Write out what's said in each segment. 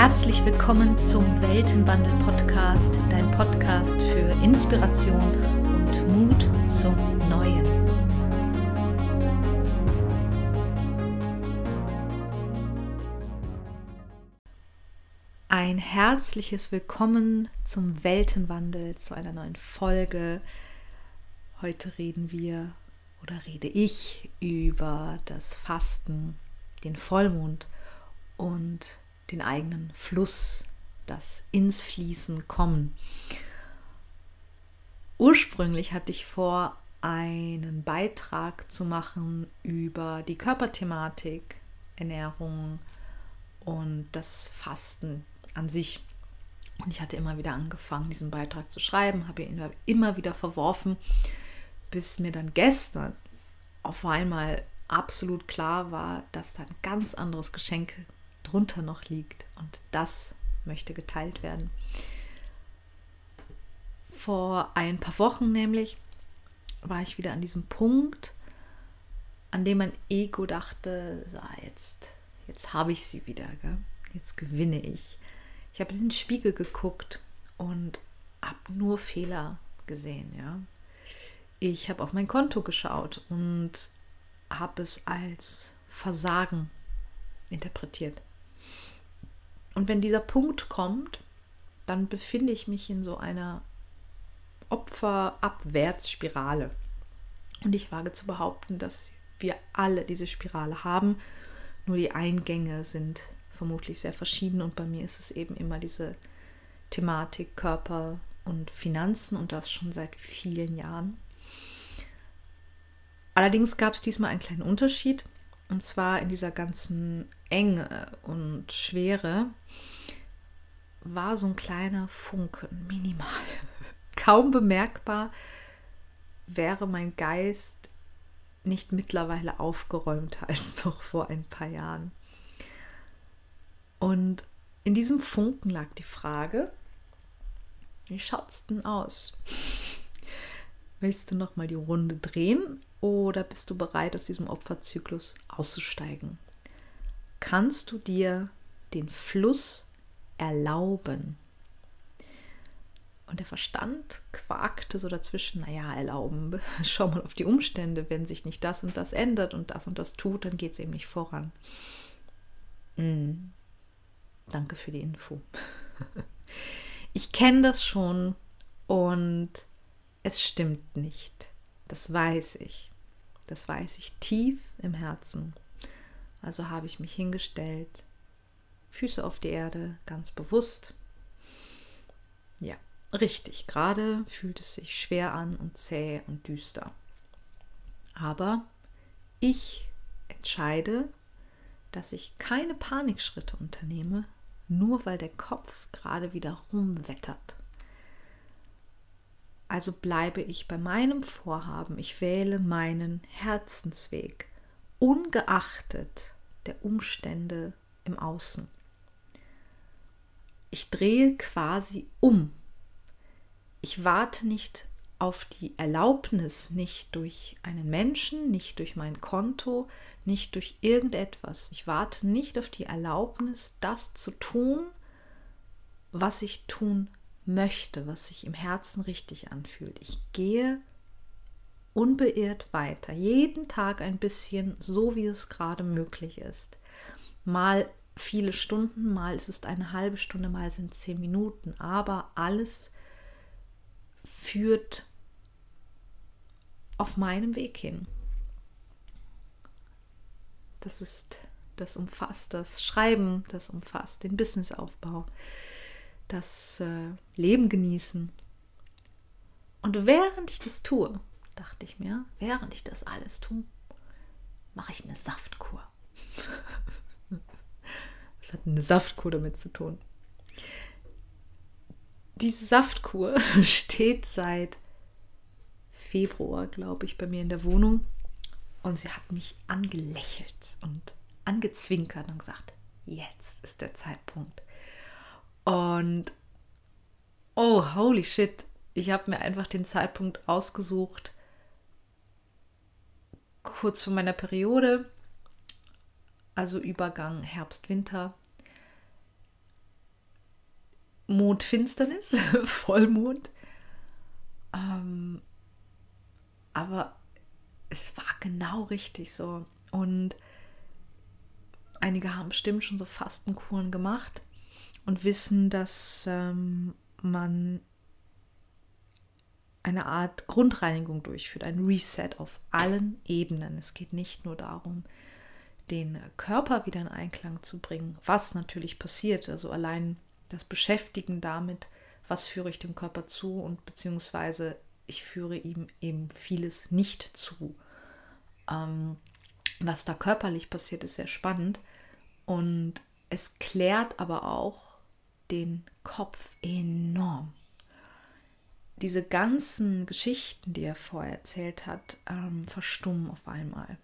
Herzlich willkommen zum Weltenwandel Podcast, dein Podcast für Inspiration und Mut zum Neuen. Ein herzliches Willkommen zum Weltenwandel, zu einer neuen Folge. Heute reden wir oder rede ich über das Fasten, den Vollmond und den eigenen Fluss, das ins Fließen kommen. Ursprünglich hatte ich vor, einen Beitrag zu machen über die Körperthematik, Ernährung und das Fasten an sich. Und ich hatte immer wieder angefangen, diesen Beitrag zu schreiben, habe ihn immer wieder verworfen, bis mir dann gestern auf einmal absolut klar war, dass da ein ganz anderes Geschenk drunter noch liegt. Und das möchte geteilt werden. Vor ein paar Wochen nämlich war ich wieder an diesem Punkt, an dem mein Ego dachte, so, jetzt, jetzt habe ich sie wieder, gell? jetzt gewinne ich. Ich habe in den Spiegel geguckt und habe nur Fehler gesehen. Ja? Ich habe auf mein Konto geschaut und habe es als Versagen interpretiert. Und wenn dieser Punkt kommt, dann befinde ich mich in so einer Opferabwärtsspirale. Und ich wage zu behaupten, dass wir alle diese Spirale haben, nur die Eingänge sind vermutlich sehr verschieden und bei mir ist es eben immer diese Thematik Körper und Finanzen und das schon seit vielen Jahren. Allerdings gab es diesmal einen kleinen Unterschied. Und zwar in dieser ganzen Enge und Schwere war so ein kleiner Funken, minimal, kaum bemerkbar, wäre mein Geist nicht mittlerweile aufgeräumter als noch vor ein paar Jahren. Und in diesem Funken lag die Frage, wie schaut's denn aus? Willst du noch mal die Runde drehen oder bist du bereit, aus diesem Opferzyklus auszusteigen? Kannst du dir den Fluss erlauben? Und der Verstand quakte so dazwischen, naja, erlauben, schau mal auf die Umstände, wenn sich nicht das und das ändert und das und das tut, dann geht es eben nicht voran. Mm. Danke für die Info. Ich kenne das schon und es stimmt nicht. Das weiß ich. Das weiß ich tief im Herzen. Also habe ich mich hingestellt, Füße auf die Erde, ganz bewusst. Ja, richtig. Gerade fühlt es sich schwer an und zäh und düster. Aber ich entscheide, dass ich keine Panikschritte unternehme, nur weil der Kopf gerade wieder rumwettert. Also bleibe ich bei meinem Vorhaben, ich wähle meinen Herzensweg, ungeachtet der Umstände im Außen. Ich drehe quasi um. Ich warte nicht auf die Erlaubnis, nicht durch einen Menschen, nicht durch mein Konto, nicht durch irgendetwas. Ich warte nicht auf die Erlaubnis, das zu tun, was ich tun möchte, was sich im Herzen richtig anfühlt. Ich gehe unbeirrt weiter, jeden Tag ein bisschen, so wie es gerade möglich ist. Mal viele Stunden, mal ist es eine halbe Stunde, mal sind es zehn Minuten, aber alles führt auf meinem Weg hin. Das ist, das umfasst das Schreiben, das umfasst den Businessaufbau, das äh, Leben genießen. Und während ich das tue, dachte ich mir, während ich das alles tue, mache ich eine Saftkur. Was hat eine Saftkur damit zu tun? Diese Saftkur steht seit Februar, glaube ich, bei mir in der Wohnung. Und sie hat mich angelächelt und angezwinkert und gesagt, jetzt ist der Zeitpunkt. Und oh, holy shit, ich habe mir einfach den Zeitpunkt ausgesucht, kurz vor meiner Periode, also Übergang Herbst-Winter. Mondfinsternis, Vollmond. Ähm, aber es war genau richtig so. Und einige haben bestimmt schon so Fastenkuren gemacht und wissen, dass ähm, man eine Art Grundreinigung durchführt, ein Reset auf allen Ebenen. Es geht nicht nur darum, den Körper wieder in Einklang zu bringen, was natürlich passiert. Also allein das Beschäftigen damit, was führe ich dem Körper zu und beziehungsweise ich führe ihm eben vieles nicht zu. Ähm, was da körperlich passiert, ist sehr spannend und es klärt aber auch den Kopf enorm. Diese ganzen Geschichten, die er vorher erzählt hat, ähm, verstummen auf einmal.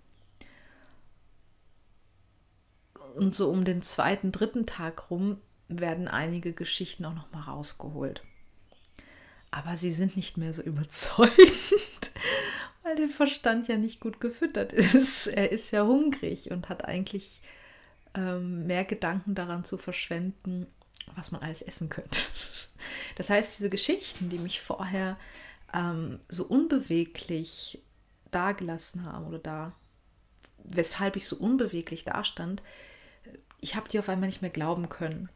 Und so um den zweiten, dritten Tag rum werden einige Geschichten auch noch mal rausgeholt. Aber sie sind nicht mehr so überzeugend, weil der Verstand ja nicht gut gefüttert ist. Er ist ja hungrig und hat eigentlich ähm, mehr Gedanken daran zu verschwenden, was man alles essen könnte. Das heißt, diese Geschichten, die mich vorher ähm, so unbeweglich dagelassen haben oder da, weshalb ich so unbeweglich dastand, ich habe die auf einmal nicht mehr glauben können.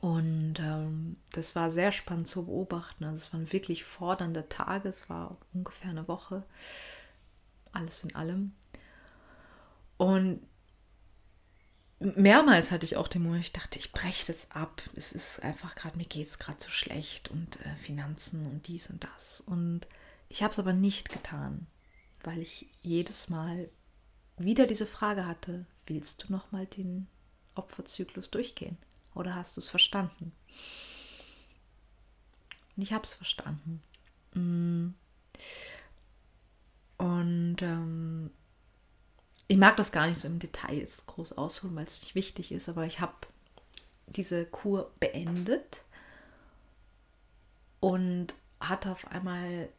Und ähm, das war sehr spannend zu beobachten. Also es waren wirklich fordernde Tage, es war ungefähr eine Woche, alles in allem. Und mehrmals hatte ich auch den Moment, ich dachte, ich breche das ab. Es ist einfach gerade, mir geht es gerade so schlecht und äh, Finanzen und dies und das. Und ich habe es aber nicht getan, weil ich jedes Mal wieder diese Frage hatte, willst du nochmal den Opferzyklus durchgehen? Oder hast du es verstanden? Und ich habe es verstanden. Mm. Und ähm, ich mag das gar nicht so im Detail jetzt groß ausholen, weil es nicht wichtig ist, aber ich habe diese Kur beendet und hatte auf einmal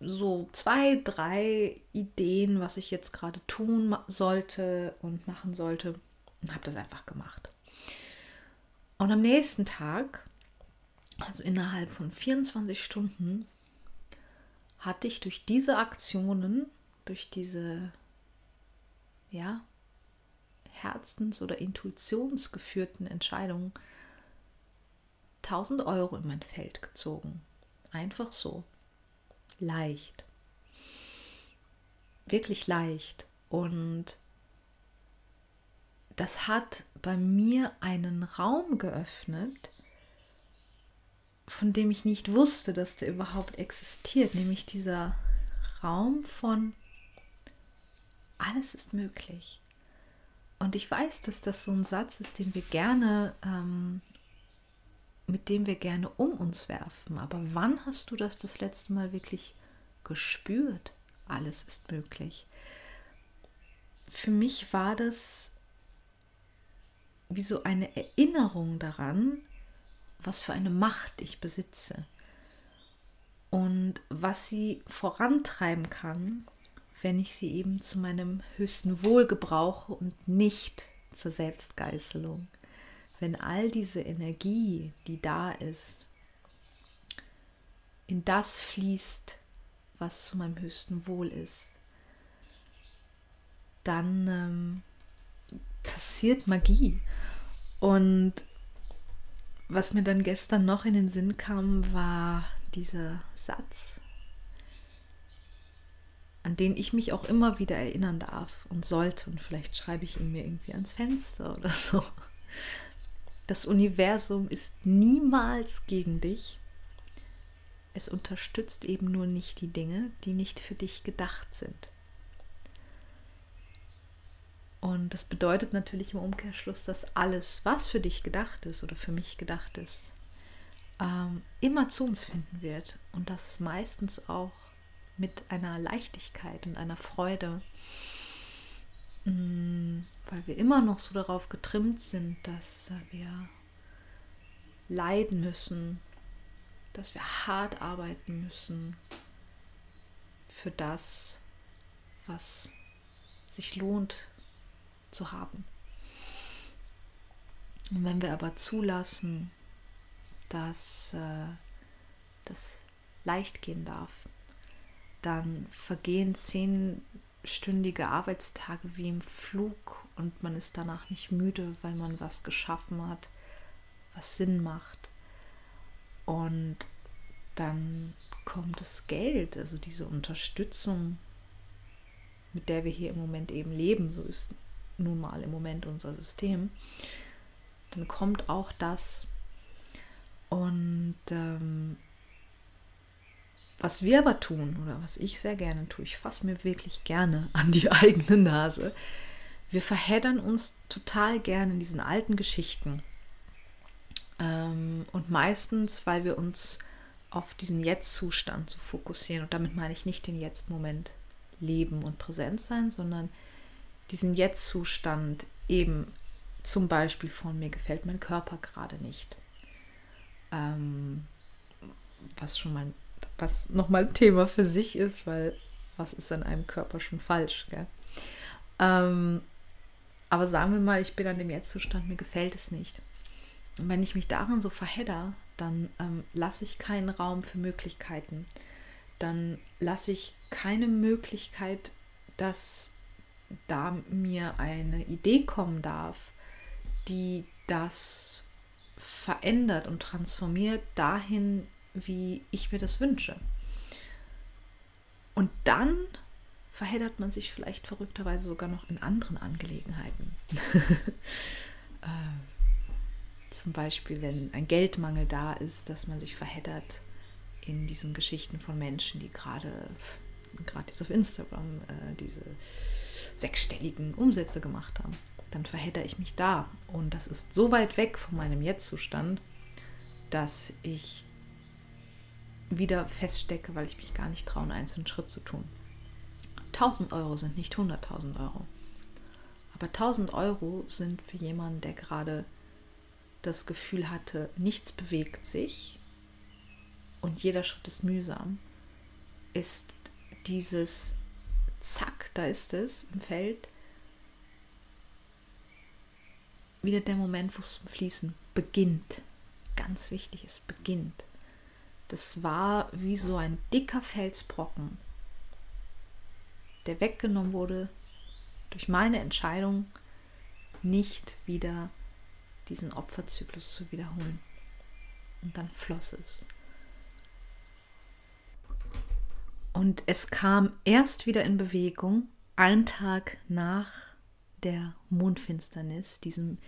so zwei, drei Ideen, was ich jetzt gerade tun sollte und machen sollte und habe das einfach gemacht. Und am nächsten Tag, also innerhalb von 24 Stunden, hatte ich durch diese Aktionen, durch diese ja, herzens- oder intuitionsgeführten Entscheidungen 1000 Euro in mein Feld gezogen. Einfach so. Leicht. Wirklich leicht. Und das hat bei mir einen Raum geöffnet, von dem ich nicht wusste, dass der überhaupt existiert, nämlich dieser Raum von alles ist möglich. Und ich weiß, dass das so ein Satz ist, den wir gerne, ähm, mit dem wir gerne um uns werfen. Aber wann hast du das das letzte Mal wirklich gespürt? Alles ist möglich. Für mich war das wie so eine Erinnerung daran, was für eine Macht ich besitze und was sie vorantreiben kann, wenn ich sie eben zu meinem höchsten Wohl gebrauche und nicht zur Selbstgeißelung. Wenn all diese Energie, die da ist, in das fließt, was zu meinem höchsten Wohl ist, dann ähm, passiert Magie. Und was mir dann gestern noch in den Sinn kam, war dieser Satz, an den ich mich auch immer wieder erinnern darf und sollte. Und vielleicht schreibe ich ihn mir irgendwie ans Fenster oder so. Das Universum ist niemals gegen dich. Es unterstützt eben nur nicht die Dinge, die nicht für dich gedacht sind. Und das bedeutet natürlich im Umkehrschluss, dass alles, was für dich gedacht ist oder für mich gedacht ist, ähm, immer zu uns finden wird. Und das meistens auch mit einer Leichtigkeit und einer Freude, mm, weil wir immer noch so darauf getrimmt sind, dass wir leiden müssen, dass wir hart arbeiten müssen für das, was sich lohnt zu haben. Und wenn wir aber zulassen, dass äh, das leicht gehen darf, dann vergehen zehnstündige Arbeitstage wie im Flug und man ist danach nicht müde, weil man was geschaffen hat, was Sinn macht. Und dann kommt das Geld, also diese Unterstützung, mit der wir hier im Moment eben leben, so ist nun mal im Moment unser System, dann kommt auch das. Und ähm, was wir aber tun, oder was ich sehr gerne tue, ich fasse mir wirklich gerne an die eigene Nase, wir verheddern uns total gerne in diesen alten Geschichten. Ähm, und meistens, weil wir uns auf diesen Jetzt-Zustand zu fokussieren. Und damit meine ich nicht den Jetzt-Moment leben und präsent sein, sondern diesen Jetzt-Zustand eben zum Beispiel von mir gefällt mein Körper gerade nicht. Ähm, was schon mal, was nochmal ein Thema für sich ist, weil was ist an einem Körper schon falsch? Ähm, aber sagen wir mal, ich bin an dem Jetzt-Zustand, mir gefällt es nicht. Und wenn ich mich darin so verhedder, dann ähm, lasse ich keinen Raum für Möglichkeiten. Dann lasse ich keine Möglichkeit, dass da mir eine Idee kommen darf, die das verändert und transformiert dahin, wie ich mir das wünsche. Und dann verheddert man sich vielleicht verrückterweise sogar noch in anderen Angelegenheiten. äh, zum Beispiel, wenn ein Geldmangel da ist, dass man sich verheddert in diesen Geschichten von Menschen, die gerade gratis auf Instagram äh, diese sechsstelligen Umsätze gemacht haben. Dann verhedder ich mich da. Und das ist so weit weg von meinem Jetzt-Zustand, dass ich wieder feststecke, weil ich mich gar nicht traue, einen einzelnen Schritt zu tun. 1000 Euro sind nicht 100.000 Euro. Aber 1000 Euro sind für jemanden, der gerade das Gefühl hatte, nichts bewegt sich und jeder Schritt ist mühsam, ist dieses Zack, da ist es im Feld, wieder der Moment, wo es zum Fließen beginnt. Ganz wichtig, es beginnt. Das war wie so ein dicker Felsbrocken, der weggenommen wurde durch meine Entscheidung, nicht wieder diesen Opferzyklus zu wiederholen. Und dann floss es. Und es kam erst wieder in Bewegung, einen Tag nach der Mondfinsternis, diesem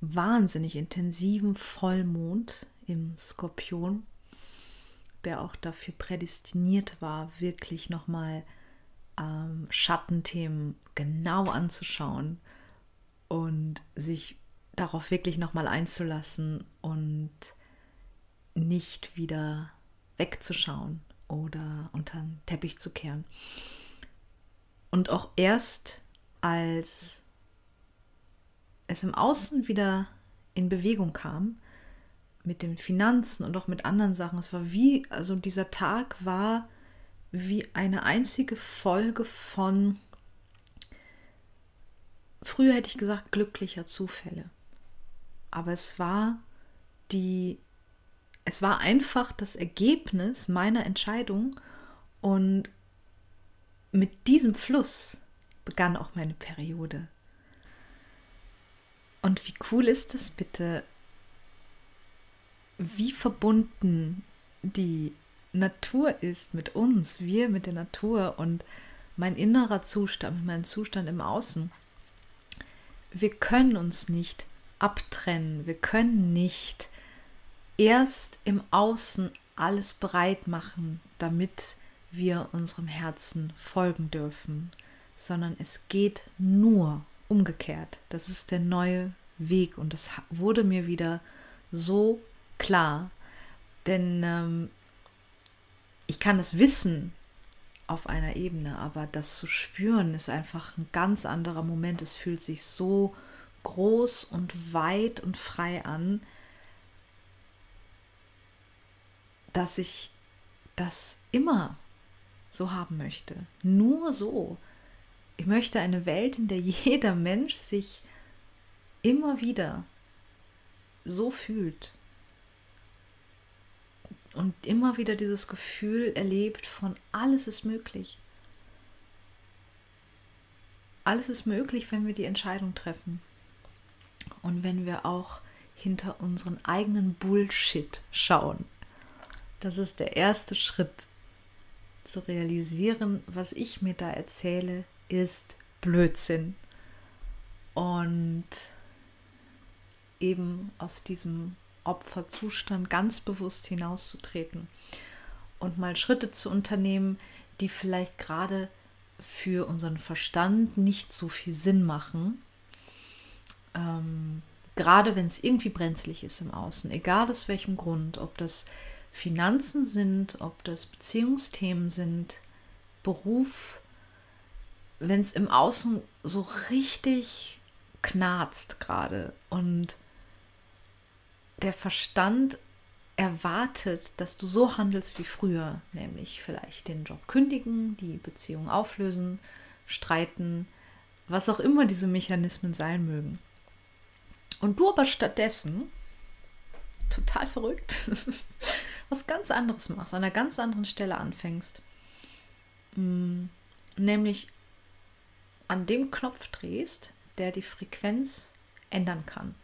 wahnsinnig intensiven Vollmond im Skorpion, der auch dafür prädestiniert war, wirklich nochmal ähm, Schattenthemen genau anzuschauen und sich darauf wirklich nochmal einzulassen und nicht wieder wegzuschauen oder unter den Teppich zu kehren. Und auch erst als es im Außen wieder in Bewegung kam, mit den Finanzen und auch mit anderen Sachen, es war wie, also dieser Tag war wie eine einzige Folge von, früher hätte ich gesagt, glücklicher Zufälle aber es war die, es war einfach das Ergebnis meiner Entscheidung und mit diesem Fluss begann auch meine Periode. Und wie cool ist es bitte, wie verbunden die Natur ist mit uns, wir mit der Natur und mein innerer Zustand, mein Zustand im Außen. Wir können uns nicht abtrennen. Wir können nicht erst im Außen alles bereit machen, damit wir unserem Herzen folgen dürfen, sondern es geht nur umgekehrt. Das ist der neue Weg und das wurde mir wieder so klar, denn ähm, ich kann es wissen auf einer Ebene, aber das zu spüren ist einfach ein ganz anderer Moment. Es fühlt sich so groß und weit und frei an, dass ich das immer so haben möchte. Nur so. Ich möchte eine Welt, in der jeder Mensch sich immer wieder so fühlt. Und immer wieder dieses Gefühl erlebt von alles ist möglich. Alles ist möglich, wenn wir die Entscheidung treffen. Und wenn wir auch hinter unseren eigenen Bullshit schauen. Das ist der erste Schritt. Zu realisieren, was ich mir da erzähle, ist Blödsinn. Und eben aus diesem Opferzustand ganz bewusst hinauszutreten und mal Schritte zu unternehmen, die vielleicht gerade für unseren Verstand nicht so viel Sinn machen. Ähm, gerade wenn es irgendwie brenzlig ist im Außen, egal aus welchem Grund, ob das Finanzen sind, ob das Beziehungsthemen sind, Beruf, wenn es im Außen so richtig knarzt gerade und der Verstand erwartet, dass du so handelst wie früher, nämlich vielleicht den Job kündigen, die Beziehung auflösen, streiten, was auch immer diese Mechanismen sein mögen. Und du aber stattdessen, total verrückt, was ganz anderes machst, an einer ganz anderen Stelle anfängst. Mm, nämlich an dem Knopf drehst, der die Frequenz ändern kann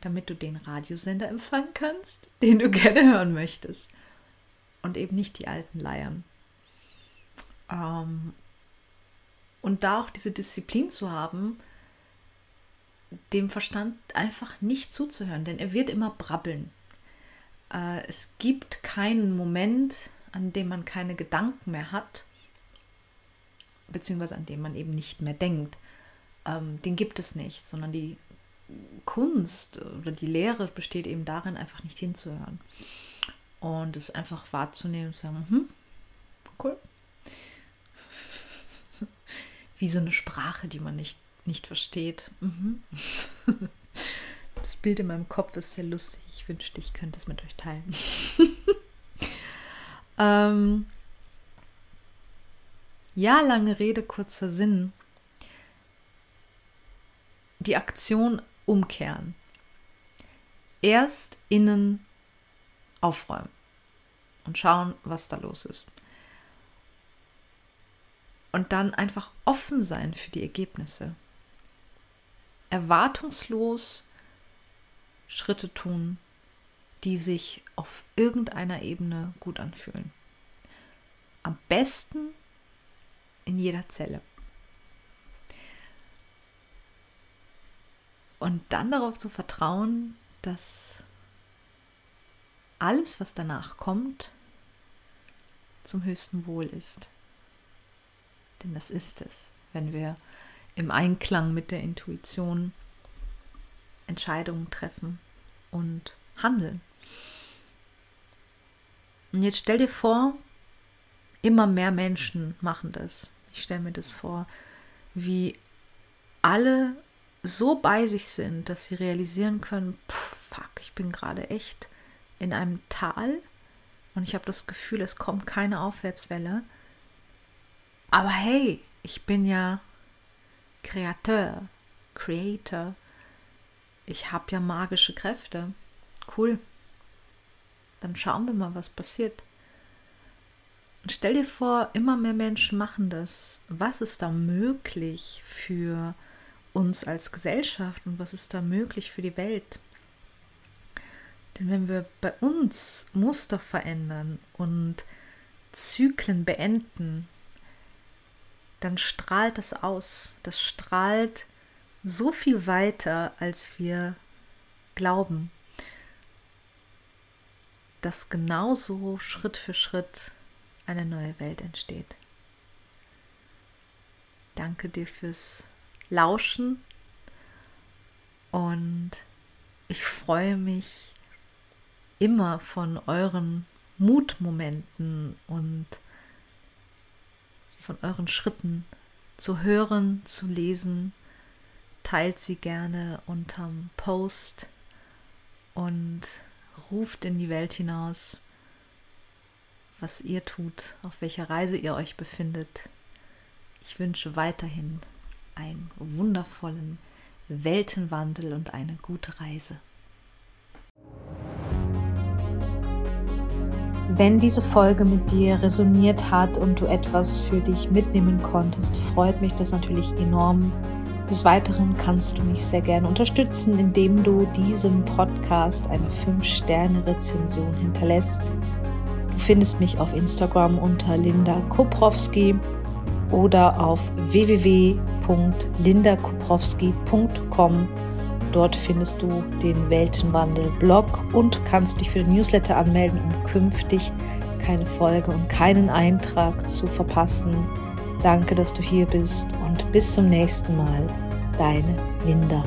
damit du den Radiosender empfangen kannst, den du gerne hören möchtest. Und eben nicht die alten Leiern. Ähm, und da auch diese Disziplin zu haben, dem Verstand einfach nicht zuzuhören, denn er wird immer brabbeln. Äh, es gibt keinen Moment, an dem man keine Gedanken mehr hat, beziehungsweise an dem man eben nicht mehr denkt. Ähm, den gibt es nicht, sondern die Kunst oder die Lehre besteht eben darin, einfach nicht hinzuhören. Und es einfach wahrzunehmen und zu sagen, hm, cool. Wie so eine Sprache, die man nicht, nicht versteht. Mhm. Das Bild in meinem Kopf ist sehr lustig. Ich wünschte, ich könnte es mit euch teilen. ähm, ja, lange Rede, kurzer Sinn. Die Aktion umkehren. Erst innen aufräumen und schauen, was da los ist. Und dann einfach offen sein für die Ergebnisse. Erwartungslos Schritte tun, die sich auf irgendeiner Ebene gut anfühlen. Am besten in jeder Zelle. Und dann darauf zu vertrauen, dass alles, was danach kommt, zum höchsten Wohl ist. Denn das ist es, wenn wir im Einklang mit der Intuition Entscheidungen treffen und handeln. Und jetzt stell dir vor, immer mehr Menschen machen das. Ich stelle mir das vor, wie alle so bei sich sind, dass sie realisieren können, fuck, ich bin gerade echt in einem Tal und ich habe das Gefühl, es kommt keine Aufwärtswelle. Aber hey, ich bin ja Kreateur, Creator. Ich habe ja magische Kräfte. Cool. Dann schauen wir mal, was passiert. Und stell dir vor, immer mehr Menschen machen das. Was ist da möglich für uns als Gesellschaft und was ist da möglich für die Welt. Denn wenn wir bei uns Muster verändern und Zyklen beenden, dann strahlt das aus. Das strahlt so viel weiter, als wir glauben. Dass genauso Schritt für Schritt eine neue Welt entsteht. Danke dir fürs lauschen. Und ich freue mich immer von euren Mutmomenten und von euren Schritten zu hören, zu lesen. Teilt sie gerne unterm Post und ruft in die Welt hinaus, was ihr tut, auf welcher Reise ihr euch befindet. Ich wünsche weiterhin einen wundervollen Weltenwandel und eine gute Reise. Wenn diese Folge mit dir resoniert hat und du etwas für dich mitnehmen konntest, freut mich das natürlich enorm. Des Weiteren kannst du mich sehr gerne unterstützen, indem du diesem Podcast eine 5-Sterne-Rezension hinterlässt. Du findest mich auf Instagram unter Linda Koprowski oder auf www.lindakoprowski.com. Dort findest du den Weltenwandel-Blog und kannst dich für den Newsletter anmelden, um künftig keine Folge und keinen Eintrag zu verpassen. Danke, dass du hier bist und bis zum nächsten Mal. Deine Linda.